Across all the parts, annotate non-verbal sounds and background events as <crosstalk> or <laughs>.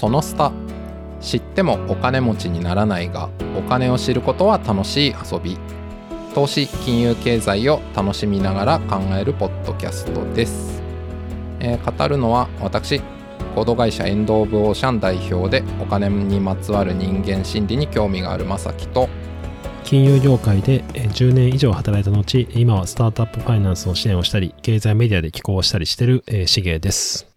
そのスタ知ってもお金持ちにならないがお金を知ることは楽しい遊び。投資金融経済を楽しみながら考えるポッドキャストです、えー語るのは私コード会社エンド・オブ・オーシャン代表でお金にまつわる人間心理に興味があるまさきと金融業界で10年以上働いた後、今はスタートアップファイナンスの支援をしたり、経済メディアで寄稿をしたりしてる、えー、しげです。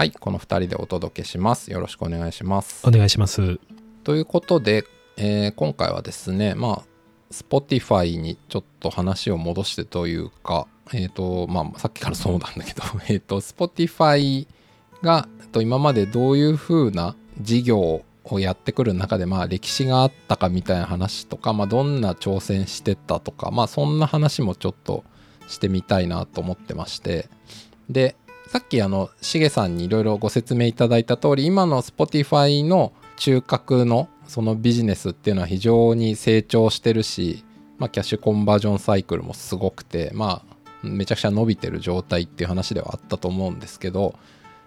はいこの2人でお届けします。よろしくお願いします。お願いします。ということで、えー今回はですねまあ Spotify にちょっと話を戻してというかえっ、とまあさっきからそうなんだけど <laughs> えっと Spotify がえっと今までどういう風な事業をやってくる中でまあ歴史があったかみたいな話とかまあどんな挑戦してたとかまあそんな話もちょっとしてみたいなと思ってまして。でさっきあのしげさんにいろいろご説明いただいた通り今の Spotify の中核のそのビジネスっていうのは非常に成長してるし、まあ、キャッシュコンバージョンサイクルもすごくてまあめちゃくちゃ伸びてる状態っていう話ではあったと思うんですけど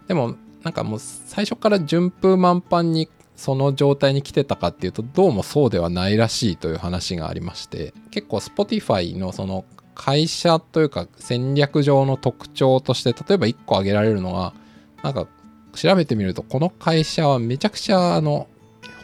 でもなんかもう最初から順風満帆にその状態に来てたかっていうとどうもそうではないらしいという話がありまして結構 Spotify のその会社というか戦略上の特徴として例えば1個挙げられるのがなんか調べてみるとこの会社はめちゃくちゃあの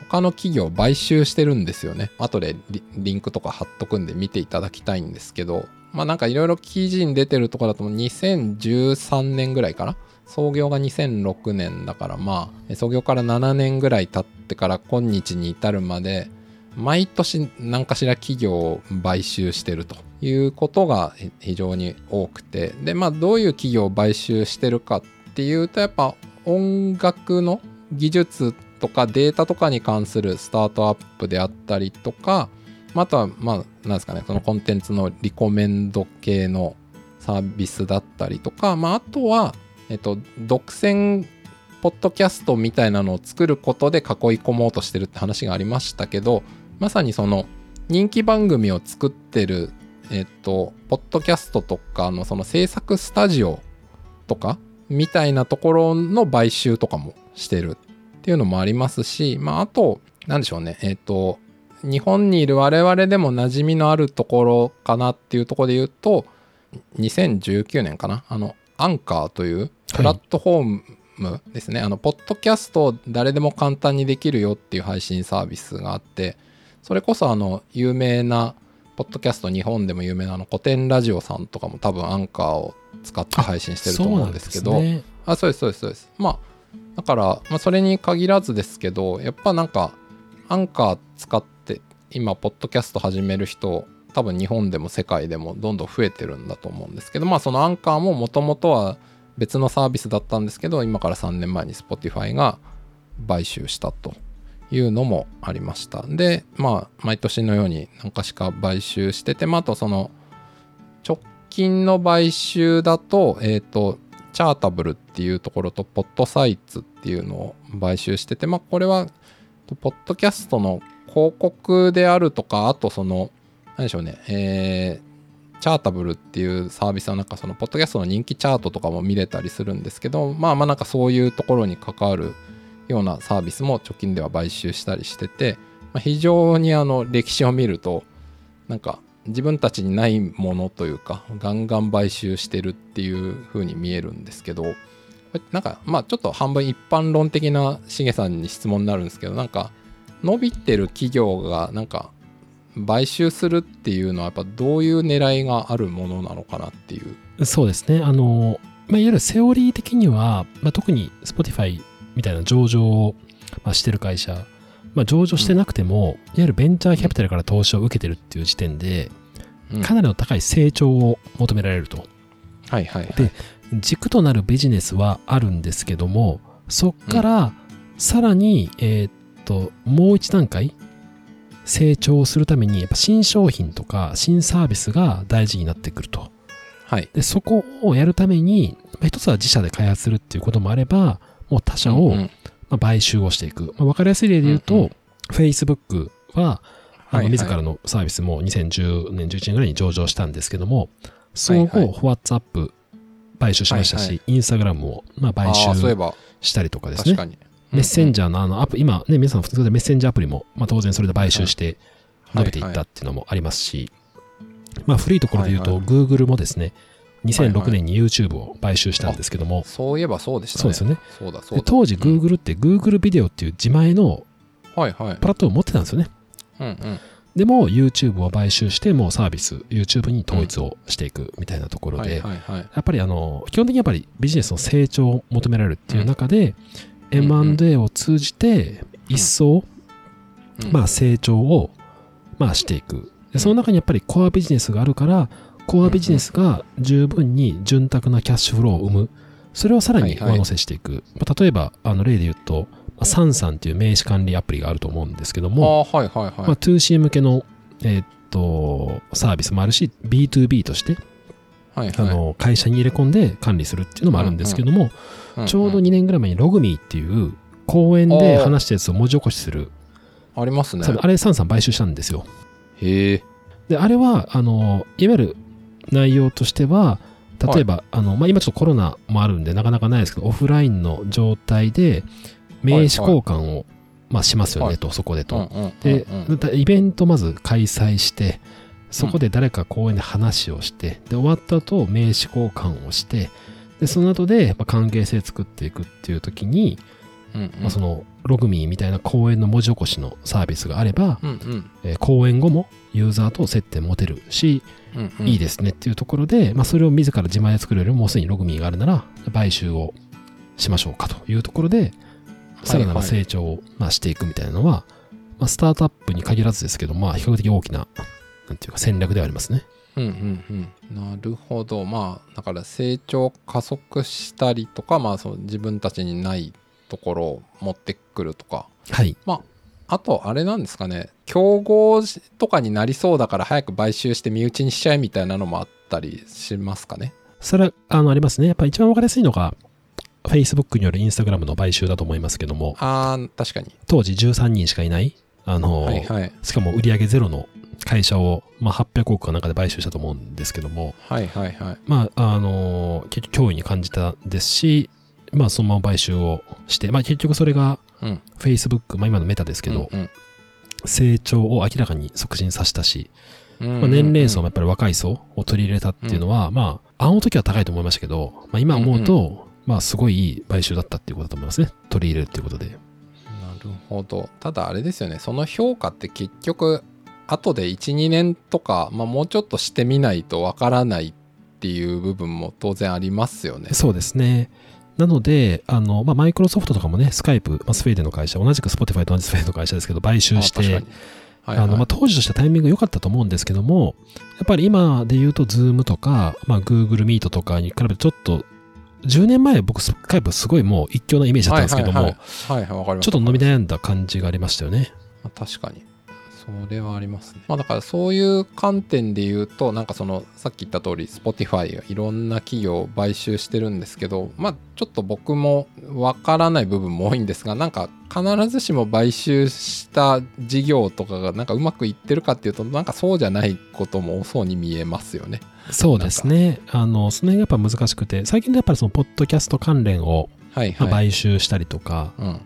他の企業を買収してるんですよね。後でリンクとか貼っとくんで見ていただきたいんですけどまあなんかいろいろ記事に出てるとこだと2013年ぐらいかな？創業が2006年だからまあ創業から7年ぐらい経ってから今日に至るまで毎年何かしら企業を買収してるということが非常に多くてでまあどういう企業を買収してるかっていうとやっぱ音楽の技術とかデータとかに関するスタートアップであったりとかあとはまあなんですかねそのコンテンツのリコメンド系のサービスだったりとかまああとはえっと独占ポッドキャストみたいなのを作ることで囲い込もうとしてるって話がありましたけどまさにその人気番組を作ってるえっとポッドキャストとかのその制作スタジオとかみたいなところの買収とかもしてるっていうのもありますしまああとなんでしょうね。えっと日本にいる我々でも馴染みのあるところかなっていうところで言うと2019年かな。あのアンカーというプラットフォームですね、あのポッドキャストを誰でも簡単にできるよっていう配信サービスがあってそれこそあの有名なポッドキャスト日本でも有名なあの古典ラジオさんとかも多分アンカーを使って配信してると思うんですけど。そうなんですね。あそうですそうですそうです。まあだから、まあ、それに限らずですけどやっぱなんかアンカー使って今ポッドキャスト始める人多分日本でも世界でもどんどん増えてるんだと思うんですけどまあそのアンカーももともとは別のサービスだったんですけど今から3年前に Spotify が買収したというのもありました。でまあ毎年のように何かしか買収しててまああとその直近の買収だとえっ、とチャータブルっていうところとポッドサイツっていうのを買収しててまあこれはポッドキャストの広告であるとかあとその何でしょうねえーチャータブルっていうサービスはなんかそのポッドキャストの人気チャートとかも見れたりするんですけどまあまあなんかそういうところに関わるようなサービスも直近では買収したりしてて、まあ、非常にあの歴史を見るとなんか自分たちにないものというかガンガン買収してるっていう風に見えるんですけどなんかまあちょっと半分一般論的なしげさんに質問になるんですけどなんか伸びてる企業がなんか買収するっていうのはやっぱどういう狙いがあるものなのかなっていうそうですね。あの、まあ、いわゆるセオリー的には、まあ、特に Spotify みたいな上場を、まあ、してる会社、まあ、上場してなくても、いわゆるベンチャーキャピタルから投資を受けてるっていう時点で、うん。かなりの高い成長を求められると。はいはいはい。で軸となるビジネスはあるんですけども、そっからさらに、えーっと、もう一段階成長するために、やっぱ新商品とか新サービスが大事になってくると。はい。で、そこをやるために、まあ一つは自社で開発するっていうこともあれば、もう他社を、買収をしていく。まあ、わかりやすい例で言うと、うんうん。Facebook は、あの自らのサービスも2010年、11年ぐらいに上場したんですけども、その後、はい WhatsApp 買収しましたし、はいは Instagram を、まあ、買あーそういえ収ば。したりとかですね。メッセンジャーのあのアプリ、今ね、皆さん普通でメッセンジャーアプリも、まあ当然それで買収して伸びていったっていうのもありますし、まあ古いところで言うと、はい Google もですね、はい2006年に YouTube を買収したんですけども、そういえばそうでしたね。そうですよね。そうだ、そうだ。で当時うん Google って Google ビデオっていう自前のはいはい。プラットフォームを持ってたんですよね。うんうん。でも YouTube を買収して、もうサービス、YouTube に統一をしていくみたいなところで、はいはいはい。やっぱりあの、基本的にやっぱりビジネスの成長を求められるっていう中で、うんうん M&A を通じて、一層、うんまあ成長を、まあしていく。でその中にやっぱりコアビジネスがあるから、コアビジネスが十分に潤沢なキャッシュフローを生む。それをさらにはいはい上乗せしていく。まあ例えば、あの例で言うと、まあサンサンっていう名刺管理アプリがあると思うんですけどあも、あ、はいはいはい。まあ 2C 向けの、えーっと、サービスもあるし、B2B として、はいはい。あの会社に入れ込んで管理するっていうのもあるんですけども、んんちょうど2年ぐらい前にログミーっていう公園で話したやつを文字起こしする、ありますねあれサンさん買収したんですよ。へえ。で、あれは、あの、いわゆる内容としては、例えば、あの、まあ、今ちょっとコロナもあるんで、なかなかないですけど、オフラインの状態で、名刺交換を、まあ、しますよはい。ねと、そこでと。でうん、イベントまず開催して、そこで誰か公園で話をして、で、終わった後、名刺交換をして、で、その後で、まあ、関係性作っていくっていう時に、うんうん。まあ、その、ログミーみたいな公演の文字起こしのサービスがあれば、うんうん。えー公演後もユーザーと接点持てるし、うんうん。いいですねっていうところで、まあ、それを自ら自前で作れるもうすでにログミーがあるなら、買収をしましょうかというところで、さらなる成長を、まあ、していくみたいなのは、まあ、スタートアップに限らずですけど、まあ、比較的大きな、なんていうか戦略ではありますね。うんうんうん、なるほど。まあだから成長加速したりとかまあその自分たちにないところを持ってくるとか。はい。あとあれなんですかね。競合とかになりそうだから早く買収して身内にしちゃえみたいなのもあったりしますかね。それは、あの、ありますね。やっぱ一番わかりやすいのが、Facebook による Instagram の買収だと思いますけども、あー確かに。当時13人しかいない、あの、はいはい。しかも売上ゼロの会社を、まあ、800億かなんかで買収したと思うんですけども、はいはいはい。まあ、あの、結局脅威に感じたですし、まあ、そのまま買収をして、まあ、結局それがうん。Facebook、まあ、今のメタですけど、うん成長を明らかに促進させたし、うんまあ、年齢層もやっぱり若い層を取り入れたっていうのは、まあ、あの時は高いと思いましたけど、まあ、今思うと、まあ、すごいいい買収だったっていうことだと思いますね。取り入れるっていうことで。なるほど。ただあれですよね。その評価って結局後で12年とか、まあ、もうちょっとしてみないとわからないっていう部分も当然ありますよね。そうですね。なので、あの、まあ、マイクロソフトとかもね、スカイプ、まあ、スウェーデンの会社、同じく Spotify と同じスウェーデンの会社ですけど、買収して、あの、まあ、当時としてはタイミング良かったと思うんですけども、やっぱり今で言うと、Zoom とか、まあ、Google Meet とかに比べてちょっと、10年前僕、スカイプすごいもう一強なイメージだったんですけども、はいはいはい、はい。はいわかります。ちょっと伸び悩んだ感じがありましたよね。まあ確かにそれはありますね。まあだからそういう観点で言うとなんかそのさっき言った通り Spotify がいろんな企業を買収してるんですけどまあちょっと僕もわからない部分も多いんですがなんか必ずしも買収した事業とかがなんかうまくいってるかっていうとなんかそうじゃないことも多そうに見えますよね。そうですね。あの、その辺がやっぱ難しくて、最近でやっぱりその、ポッドキャスト関連をまあはい。はい、買収したりとか、うん。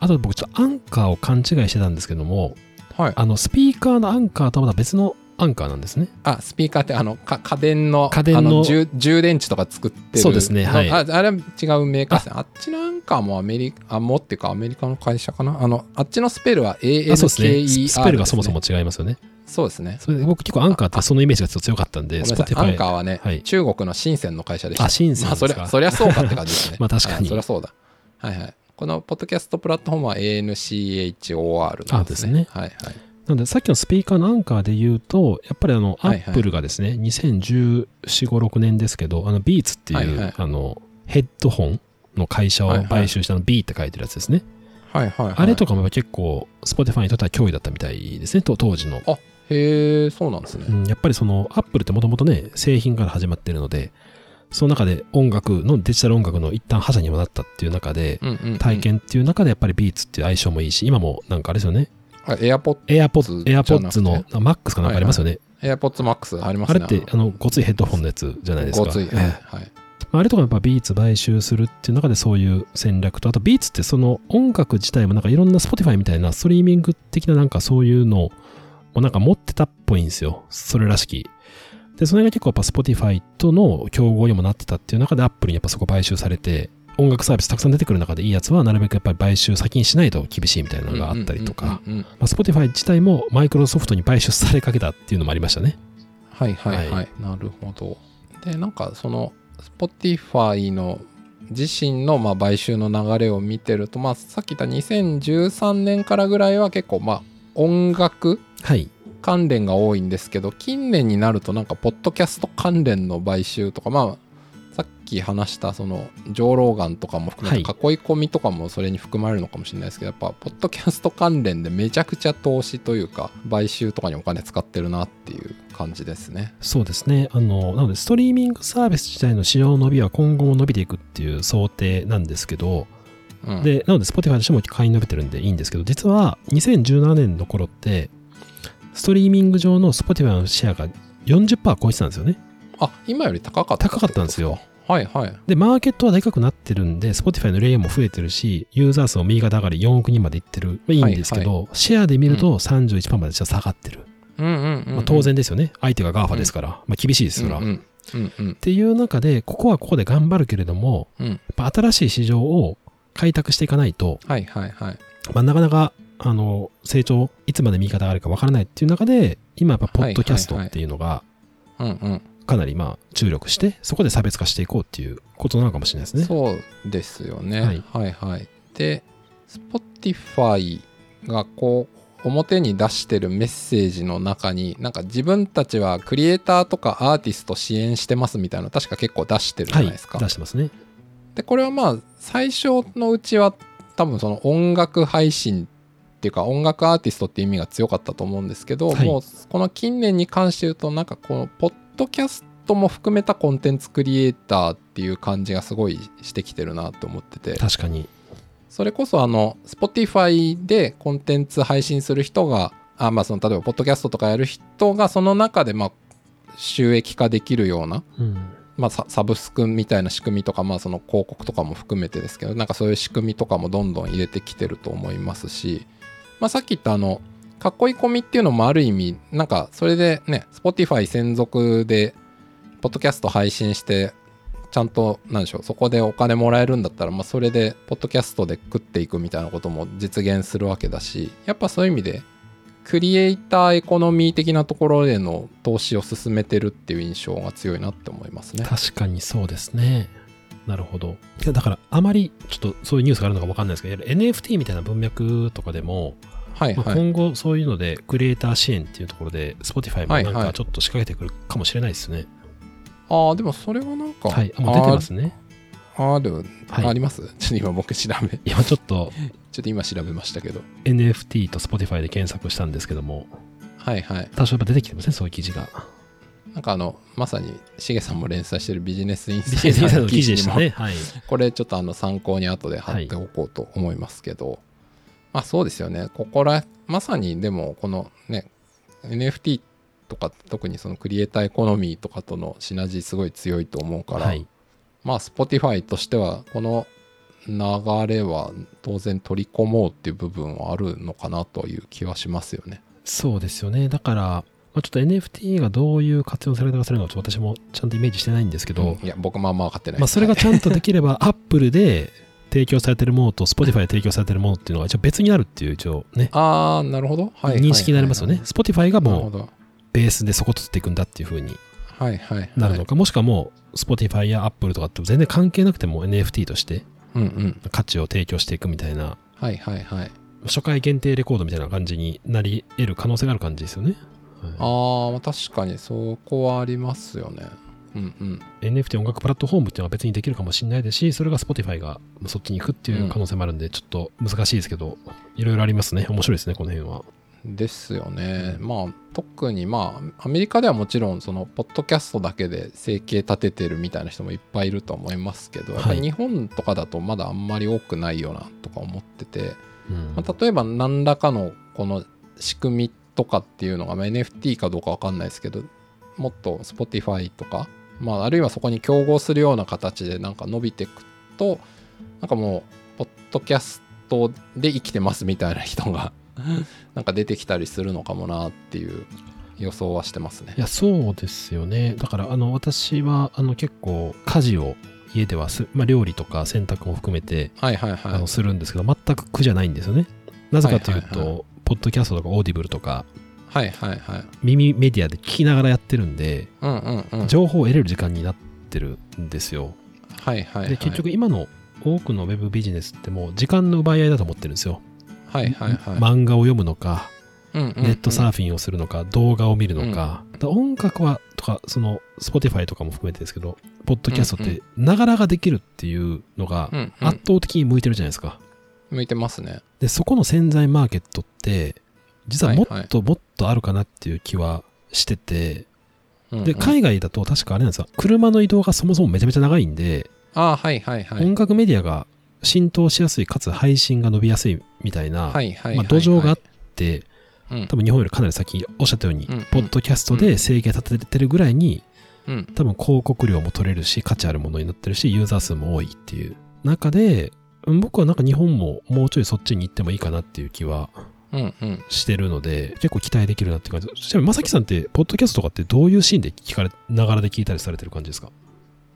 あと僕ちょっとアンカーを勘違いしてたんですけども、はい、あの、スピーカーのアンカーとはまた別のアンカーなんですね。あスピーカーってあのか家電の家電の充充電池とか作ってる。そうですねはい。ああれは違うメーカーですね。あっちのアンカーもアメリカあもっていうかアメリカの会社かな。あのあっちのスペルは ANKER あそうですね。ススペルがそもそもも違いますよね。そうですね。それで僕結構アンカーってそのイメージがちょっと強かったんで、んアンカーはね、はい。中国の深センの会社でした。あ深センまあそりですか。ゃそりゃそうかって感じですね。<laughs> まあ確かに。はいそりゃそうだ。はいはいこのポッドキャストプラットフォームは ANCHOR なんですね。あですね。はいはい。なのでさっきのスピーカーのアンカーで言うと、やっぱりあの、アはいはい。ップルがですね、2014、5、6年ですけど、あの、ビーツっていう、はいはい。あの、ヘッドホンの会社を買収したの、B って書いてるやつですね。はいはいはい。あれとかも結構、Spotify にとっては脅威だったみたいですね、と当時の。へえそうなんですね。うん、やっぱりその、アップルってもともとね、製品から始まってるので、その中で音楽のデジタル音楽の一旦覇者にもなったっていう中で、体験っていう中でやっぱりビーツっていう相性もいいし、今もなんかあれですよね、あ AirPods AirPods、じゃなくて AirPods の Max かなんかありますよね。AirPods Max ありますねあれって、あの、ごついヘッドホンのやつじゃないですか。ごつい、ええはいあれとかやっぱビーツ買収するっていう中でそういう戦略と、あとビーツってその音楽自体もなんかいろんな Spotify みたいなストリーミング的ななんかそういうのをなんか持ってたっぽいんですよ。それらしき。で、それが結構やっぱ Spotify との競合にもなってたっていう中で Apple にやっぱそこ買収されて、音楽サービスたくさん出てくる中でいいやつはなるべくやっぱり買収先にしないと厳しいみたいなのがあったりとか、うんうんうんうんまあ、Spotify 自体もマイクロソフトに買収されかけたっていうのもありましたね。はいはいはい、はい。なるほど。でなんかその Spotify の自身のまあ買収の流れを見てると、まあ、さっき言った2013年からぐらいは結構まあ音楽はい。関連が多いんですけど近年になるとなんかポッドキャスト関連の買収とかまあさっき話したそのジョー・ローガンとかも含めて囲い込みとかもそれに含まれるのかもしれないですけど、やっぱポッドキャスト関連でめちゃくちゃ投資というか買収とかにお金使ってるなっていう感じですね。そうですね。あの、なので、ストリーミングサービス自体の市場伸びは今後も伸びていくっていう想定なんですけど、うん、で、なので、Spotify としても買い伸びてるんでいいんですけど、実は2017年の頃って、ストリーミング上の Spotify のシェアが40%超えてたんですよね。あ今より高かった高かったんですよ。はいはい。で、マーケットはでかくなってるんで、Spotify のレイヤーも増えてるし、ユーザー数も右肩上がり4億人までいってる。まあいいんですけど、シェアで見ると31%まで下がってる。うんうんうん当然ですよね。相手が GAFA ですから、まあ厳しいですから。うんうんうんうんっていう中で、ここはここで頑張るけれども、うんやっぱ新しい市場を開拓していかないと、はいはいはい。まあ、なかなかあの成長、いつまで右肩上がるかわからないっていう中で、今やっぱポッドキャストっていうのが。かなりまあ注力して、そこで差別化していこうっていうことなのかもしれないですね。そうですよね。ははいい、はい、はい。で、Spotify がこう、表に出してるメッセージの中に、なんか自分たちはクリエイターとかアーティスト支援してますみたいなの確か結構出してるじゃはい、ないですか。出してますね。で、これはまあ、最初のうちは多分その音楽配信っていうか音楽アーティストっていう意味が強かったと思うんですけど、はいもうこの近年に関して言うとなんかこのポッドキャストも含めたコンテンツクリエイターっていう感じがすごいしてきてるなと思ってて確かに。それこそあの Spotify でコンテンツ配信する人があまあその例えばポッドキャストとかやる人がその中でまあ収益化できるようなうん。まあ、ササブスクみたいな仕組みとか、まあ、その広告とかも含めてですけどなんかそういう仕組みとかもどんどん入れてきてると思いますし、まあ、さっき言ったあの囲い込みっていうのもある意味なんかそれでね Spotify 専属でポッドキャスト配信してちゃんとなんでしょうそこでお金もらえるんだったら、まあ、それでポッドキャストで食っていくみたいなことも実現するわけだしやっぱそういう意味でクリエイターエコノミー的なところへの投資を進めてるっていう印象が強いなって思いますね。確かにそうですね。なるほど。だから、あまりちょっとそういうニュースがあるのかわかんないですけど、NFT みたいな文脈とかでも、まあはいはい。今後そういうので、クリエイター支援っていうところで、Spotify もなんはいはいかちょっと仕掛けてくるかもしれないですね。ああ、でもそれはなんか、はい。あもう出てますね。あある、はいあります？ちょっと今僕調べ、ちょ今ちょっと <laughs> っと今調べましたけど。NFT と Spotify で検索したんですけども、はいはい。多少やっぱ出てきてますね、そういう記事が。なんかあの、まさに、しげさんも連載してるビジネスインスインサイダーの記事でしね。はい。これちょっとあの参考に後で貼っておこうと思いますけど、まあそうですよね。ここら、まさにでもこのね、NFT とか特にそのクリエイターエコノミーとかとのシナジーすごい強いと思うから、はい。まあ Spotify としてはこの流れは当然取り込もうっていう部分はあるのかなという気はしますよね。そうですよね。だから、まあ、ちょっと NFT がどういう活用され方するのかちょっと私もちゃんとイメージしてないんですけど、いや僕もあんま分かってないまあ、それがちゃんとできれば、Apple で提供されてるものと Spotify で提供されてるものっていうのが一応別になるっていう一応ね、ああなるほど、はい認識になりますよね。Spotify がもうなるほど。ベースでそこ取っていくんだっていう風にはいはいはい。なるのか、もしくはもう Spotify や Apple とかって全然関係なくても NFT としてうんうん。価値を提供していくみたいな、はいはいはい。初回限定レコードみたいな感じになり得る可能性がある感じですよね。はい。ああ確かにそこはありますよね。うんうん。NFT 音楽プラットフォームっていうのは別にできるかもしれないですし、それが Spotify がそっちに行くっていう可能性もあるんで、ちょっと難しいですけど、いろいろありますね。面白いですね、この辺は。ですよね。まあ特にまあアメリカではもちろんそのポッドキャストだけで生計立ててるみたいな人もいっぱいいると思いますけど、やっぱはい。り日本とかだとまだあんまり多くないよなとか思ってて、うんまあ、例えば何らかのこの仕組みとかっていうのが、まあ、NFT かどうかわかんないですけどもっと Spotify とか、まあ、あるいはそこに競合するような形でなんか伸びていくとなんかもうポッドキャストで生きてますみたいな人が <laughs> なんか出てきたりするのかもなっていう予想はしてますねい。や、そうですよね。だから、あの、私は、あの、結構、家事を家ではす、まあ、料理とか洗濯も含めて、はいはいはい。あの、するんですけど、全く苦じゃないんですよね。なぜかというと、はいはいはポッドキャストとかオーディブルとか、はいはいはい。耳メディアで聞きながらやってるんで、うんうんうん。情報を得れる時間になってるんですよ。はいはいはい。で、結局今の多くのウェブビジネスってもう時間の奪い合いだと思ってるんですよ。はいはいはい。漫画を読むのか、うんうんうんネットサーフィンをするのか、動画を見るのか、だから音楽はとか、その、Spotify とかも含めてですけど、ポッドキャストって、ながらができるっていうのがうんうん圧倒的に向いてるじゃないですか。向いてますね。で、そこの潜在マーケットって、実はもはいはいっともっとあるかなっていう気はしてて、うんうんで、海外だと確かあれなんですよ。車の移動がそもそもめちゃめちゃ長いんで、ああ、はいはいはい。音楽メディアが浸透しやすい、かつ配信が伸びやすいみたいな、はいはいはいはい。まあ、土壌があって、うん多分日本よりかなり先おっしゃったように、うんうんポッドキャストで制限立ててるぐらいに、うん多分広告料も取れるし、価値あるものになってるし、ユーザー数も多いっていう中で、うん僕はなんか日本ももうちょいそっちに行ってもいいかなっていう気はうんうん。してるので、結構期待できるなって感じ。ちなみに、まさきさんって、ポッドキャストとかってどういうシーンで聞かれながらで聞いたりされてる感じですか？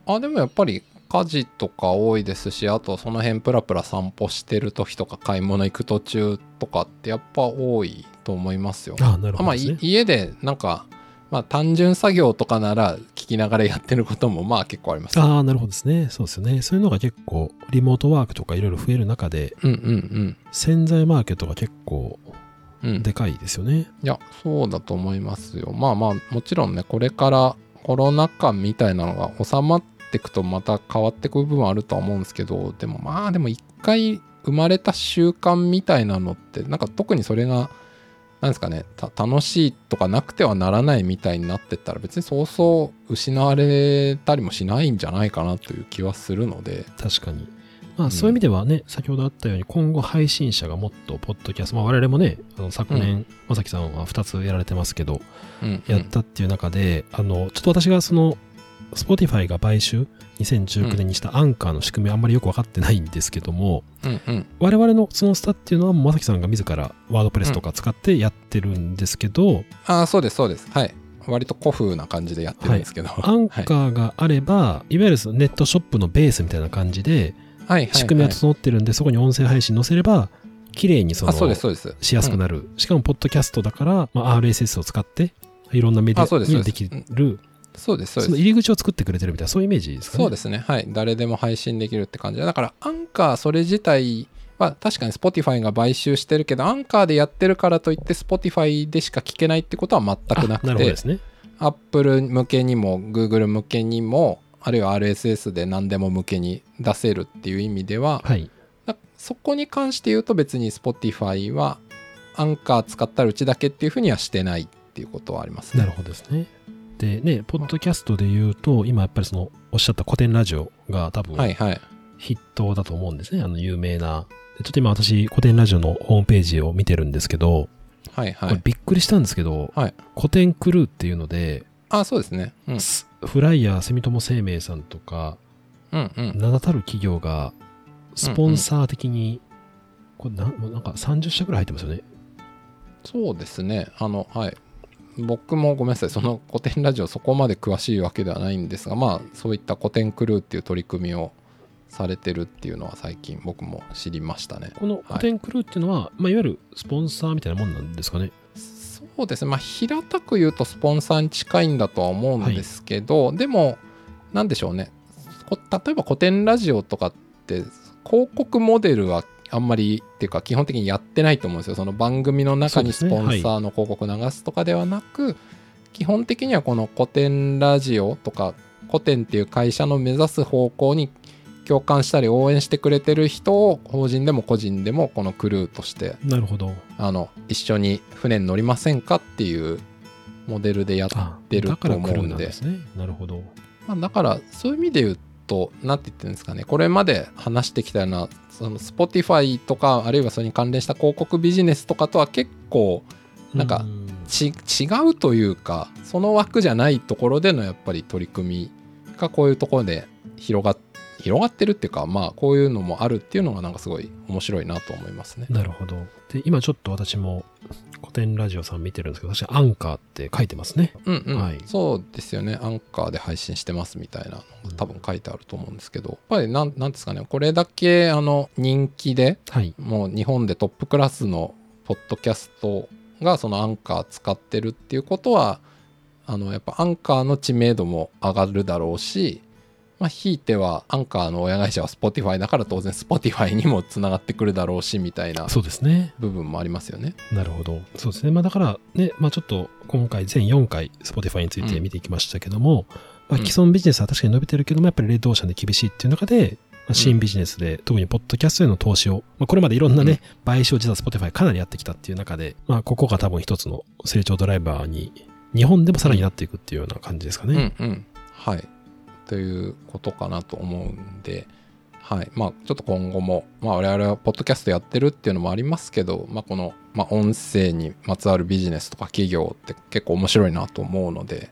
あ、でもやっぱり家事とか多いですし、あとその辺プラプラ散歩してる時とか買い物行く途中とかってやっぱ多いと思いますよ。ああ、なるあまあ、ほどね。い家でなんか、まあ単純作業とかなら聞きながらやってることもまあ結構あります。ああ、なるほどですね。そうですよね。そういうのが結構、リモートワークとかいろいろ増える中で、うんうん潜在マーケットが結構うん。うん。でかいですよね。いや、そうだと思いますよ。まあまあ、もちろんね、これからコロナ禍みたいなのが収まっていくとまた変わってく部分はあるとは思うんですけど、でもまあ、でも一回生まれた習慣みたいなのって、なんか特にそれが、なんですかね、た楽しいとかなくてはならないみたいになってったら別にそうそう失われたりもしないんじゃないかなという気はするので、確かに。まあ、うん。そういう意味ではね、先ほどあったように、今後配信者がもっと、ポッドキャスト、まあ、我々もね、あの昨年、まさきさんは2つやられてますけど、うんうん。やったっていう中で、あの、ちょっと私がその、Spotify が買収、2019年にしたアンカーの仕組みあんまりよく分かってないんですけども、うんうん我々のそのスタっていうのは、まさきさんが自らワードプレスとか使ってやってるんですけど、ああ、そうです、そうです。はい。割と古風な感じでやってるんですけど。アンカーがあれば、い、わゆるネットショップのベースみたいな感じで、はいはいはい仕組みは整ってるんで、そこに音声配信載せれば、綺麗にそのあ、そうです、そうです。しやすくなる。しかも、ポッドキャストだから、まあ、RSS を使って、いろんなメディアにできる、そうです、そうそのです。入り口を作ってくれてるみたいな、そういうイメージですかね？そうですね。はい。誰でも配信できるって感じで。だから、アンカーそれ自体は確かに Spotify が買収してるけど、アンカーでやってるからといって Spotify でしか聞けないってことは全くなあくてなるほどで、すね。Apple 向けにも Google 向けにも、あるいは RSS で何でも向けに出せるっていう意味では、はい。だそこに関して言うと別に Spotify はアンカー使ったらうちだけっていうふうにはしてないっていうことはありますね。なるほどですね。でね、ポッドキャストで言うと、今やっぱりその、おっしゃった古典ラジオが多分はいはい。筆頭だと思うんですね。あの、有名な。でちょっと今私、古典ラジオのホームページを見てるんですけど、はいはい。びっくりしたんですけど、はい古典クルーっていうので、あ、そうですね。うん。すフライヤー住友生命さんとか、うんうん。名だたる企業が、スポンサー的に、これななんか30社ぐらい入ってますよね。そうですね。あの、はい。僕もごめんなさい。その古典ラジオそこまで詳しいわけではないんですが、まあ、そういった古典クルーっていう取り組みをされてるっていうのは最近僕も知りましたね。この古典クルーっていうのは、いまあ、いわゆるスポンサーみたいなもんなんですかね。そうですね。まあ、平たく言うとスポンサーに近いんだとは思うんですけど、でも、なんでしょうね。こ例えば古典ラジオとかって、広告モデルはあんまりっていうか基本的にやってないと思うんですよ。その番組の中にスポンサーの広告流すとかではなく、基本的にはこの古典ラジオとか古典っていう会社の目指す方向に共感したり応援してくれてる人を法人でも個人でもこのクルーとしてなるほど。あの一緒に船に乗りませんかっていうモデルでやっあてると思うんでね。なるほど。まあ、だからそういう意味で言うと何て言ってるんですかねこれまで話してきたようなその Spotify とかあるいはそれに関連した広告ビジネスとかとは結構なんかうち違うというかその枠じゃないところでのやっぱり取り組みがこういうところで広がっ広がってるっていうかまあこういうのもあるっていうのがなんかすごい面白いなと思いますね。なるほど。で、今ちょっと私も古典ラジオさん見てるんですけど、私アンカーって書いてますね。うんうん、はい。そうですよね。アンカーで配信してますみたいなのが多分書いてあると思うんですけどやっぱりなんなんですかね。これだけあの人気ではい。もう日本でトップクラスのポッドキャストがそのアンカー使ってるっていうことはあのやっぱアンカーの知名度も上がるだろうしまあひいてはアンカーの親会社は Spotify だから当然 Spotify にもつながってくるだろうしみたいなそうですね。部分もありますよね。なるほど。そうですね。まあだからね、まあちょっと今回全4回 Spotify について見ていきましたけども、まあうん既存ビジネスは確かに伸びてるけども、やっぱりレッドオーシャンで厳しいっていう中で、まあ新ビジネスで、特にポッドキャストへの投資を、まあこれまでいろんなね、買収を実は Spotify かなりやってきたっていう中で、まあここが多分一つの成長ドライバーに、日本でもさらになっていくっていうような感じですかうんね。うんはいということかなと思うんではい。まあちょっと今後もまあ我々はポッドキャストやってるっていうのもありますけどまあこの、まあ、音声にまつわるビジネスとか企業って結構面白いなと思うので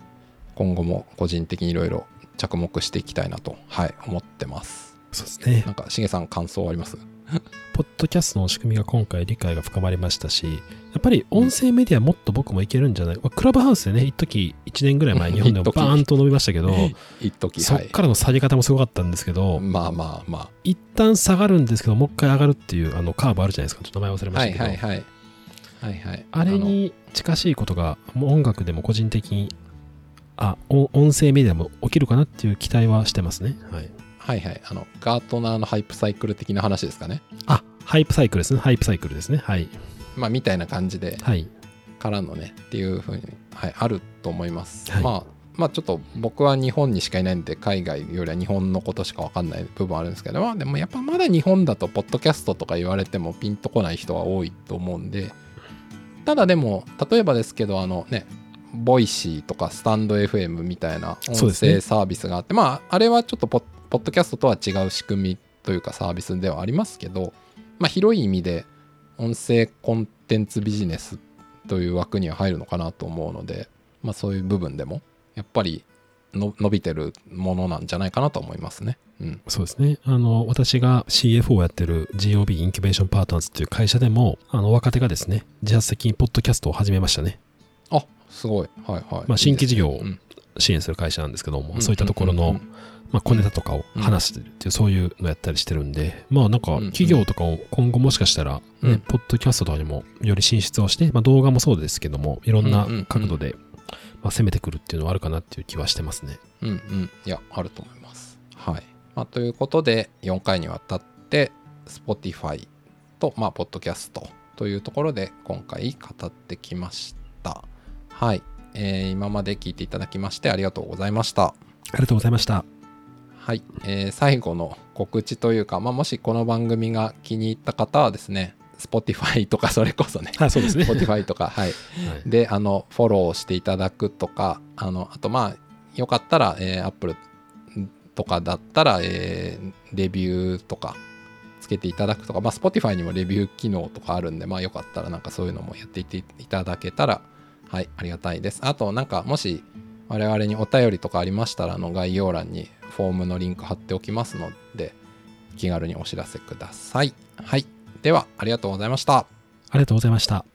今後も個人的にいろいろ着目していきたいなとはい思ってます。そうですね。な。んかしげさん感想あります？<laughs> ポッドキャストの仕組みが今回理解が深まりましたし、やっぱり音声メディアもっと僕もいけるんじゃない、まあクラブハウスでね、一時1年ぐらい前日本でもバーンと伸びましたけど、<laughs> 一時はいそっからの下げ方もすごかったんですけど、まあまあま一旦下がるんですけど、もう一回上がるっていうあのカーブあるじゃないですか。ちょっと名前忘れあはいましたけど、はいはいはいはいあれに近しいことが、もう音楽でも個人的に、あ、お音声メディアも起きるかなっていう期待はしてますね。はい。はいはいあのガートナーのハイプサイクル的な話ですかねあ、ハイプサイクルですね。ハイプサイクルですね。はい。まあみたいな感じではい。からのねっていうふうに、はい、あると思います、はい。まあまあちょっと僕は日本にしかいないんで海外よりは日本のことしか分かんない部分あるんですけどまあでもやっぱまだ日本だとポッドキャストとか言われてもピンとこない人は多いと思うんでただでも例えばですけどあのねボイシーとかスタンド FM みたいな音声サービスがあって、まああれはちょっとポッポッドキャストとは違う仕組みというかサービスではありますけどまあ広い意味で音声コンテンツビジネスという枠には入るのかなと思うので、まあ、そういう部分でもやっぱりの伸びてるものなんじゃないかなと思いますね。うん、そうですね。あの、私が CFO をやってる GOB インキュベーションパートナーズっていう会社でも、あの、若手がですね、自発的にポッドキャストを始めましたね。あすごい。はいはい。まあ新規事業を支援する会社なんですけども、うんそういったところのまあ、小ネタとかを話してるっていう、そういうのやったりしてるんで、まあなんか企業とかを今後もしかしたら、ね、うんポッドキャストとかにもより進出をして、まあ動画もそうですけども、いろんな角度で、まあ、攻めてくるっていうのはあるかなっていう気はしてますね。うんうん。いや、あると思います。はい。まあ、ということで、4回にわたって、Spotify と、まあ、ポッドキャストというところで、今回語ってきました。はい。えー今まで聞いていただきましてありがとうございました。ありがとうございました。はい、えー最後の告知というか、まあ、もしこの番組が気に入った方はですね Spotify とかそれこそねはい、そうですね。Spotify とかはい。はい。であのフォローしていただくとかあのあとまあよかったら、えー、Apple とかだったら、えーレビューとかつけていただくとか、まあ、Spotify にもレビュー機能とかあるんで、まあ、よかったらなんかそういうのもやっていっていただけたらはいありがたいです。あとなんかもし我々にお便りとかありましたらの概要欄にフォームのリンク貼っておきますので気軽にお知らせください。はい。ではありがとうございました。ありがとうございました。